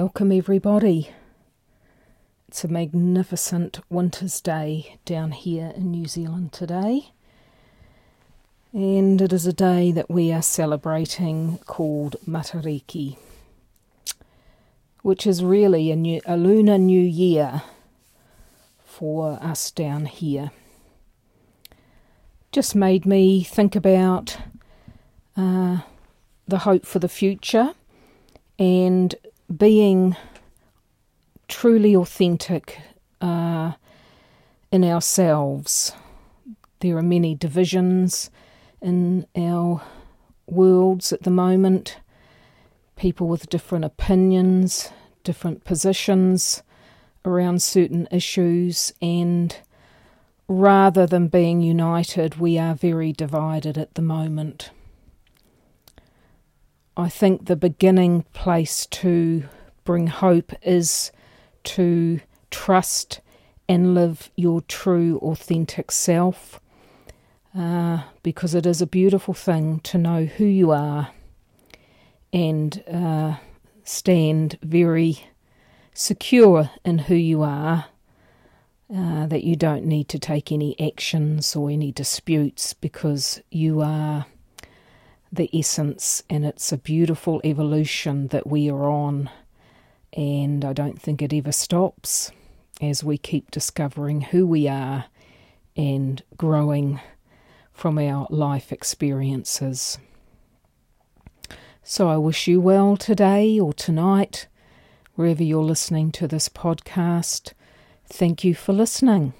Welcome, everybody. It's a magnificent winter's day down here in New Zealand today, and it is a day that we are celebrating called Matariki, which is really a, new, a lunar new year for us down here. Just made me think about uh, the hope for the future and being truly authentic uh, in ourselves. There are many divisions in our worlds at the moment, people with different opinions, different positions around certain issues, and rather than being united, we are very divided at the moment. I think the beginning place to bring hope is to trust and live your true, authentic self. Uh, because it is a beautiful thing to know who you are and uh, stand very secure in who you are, uh, that you don't need to take any actions or any disputes because you are the essence, and it's a beautiful evolution that we are on. And I don't think it ever stops as we keep discovering who we are and growing from our life experiences. So I wish you well today or tonight, wherever you're listening to this podcast. Thank you for listening.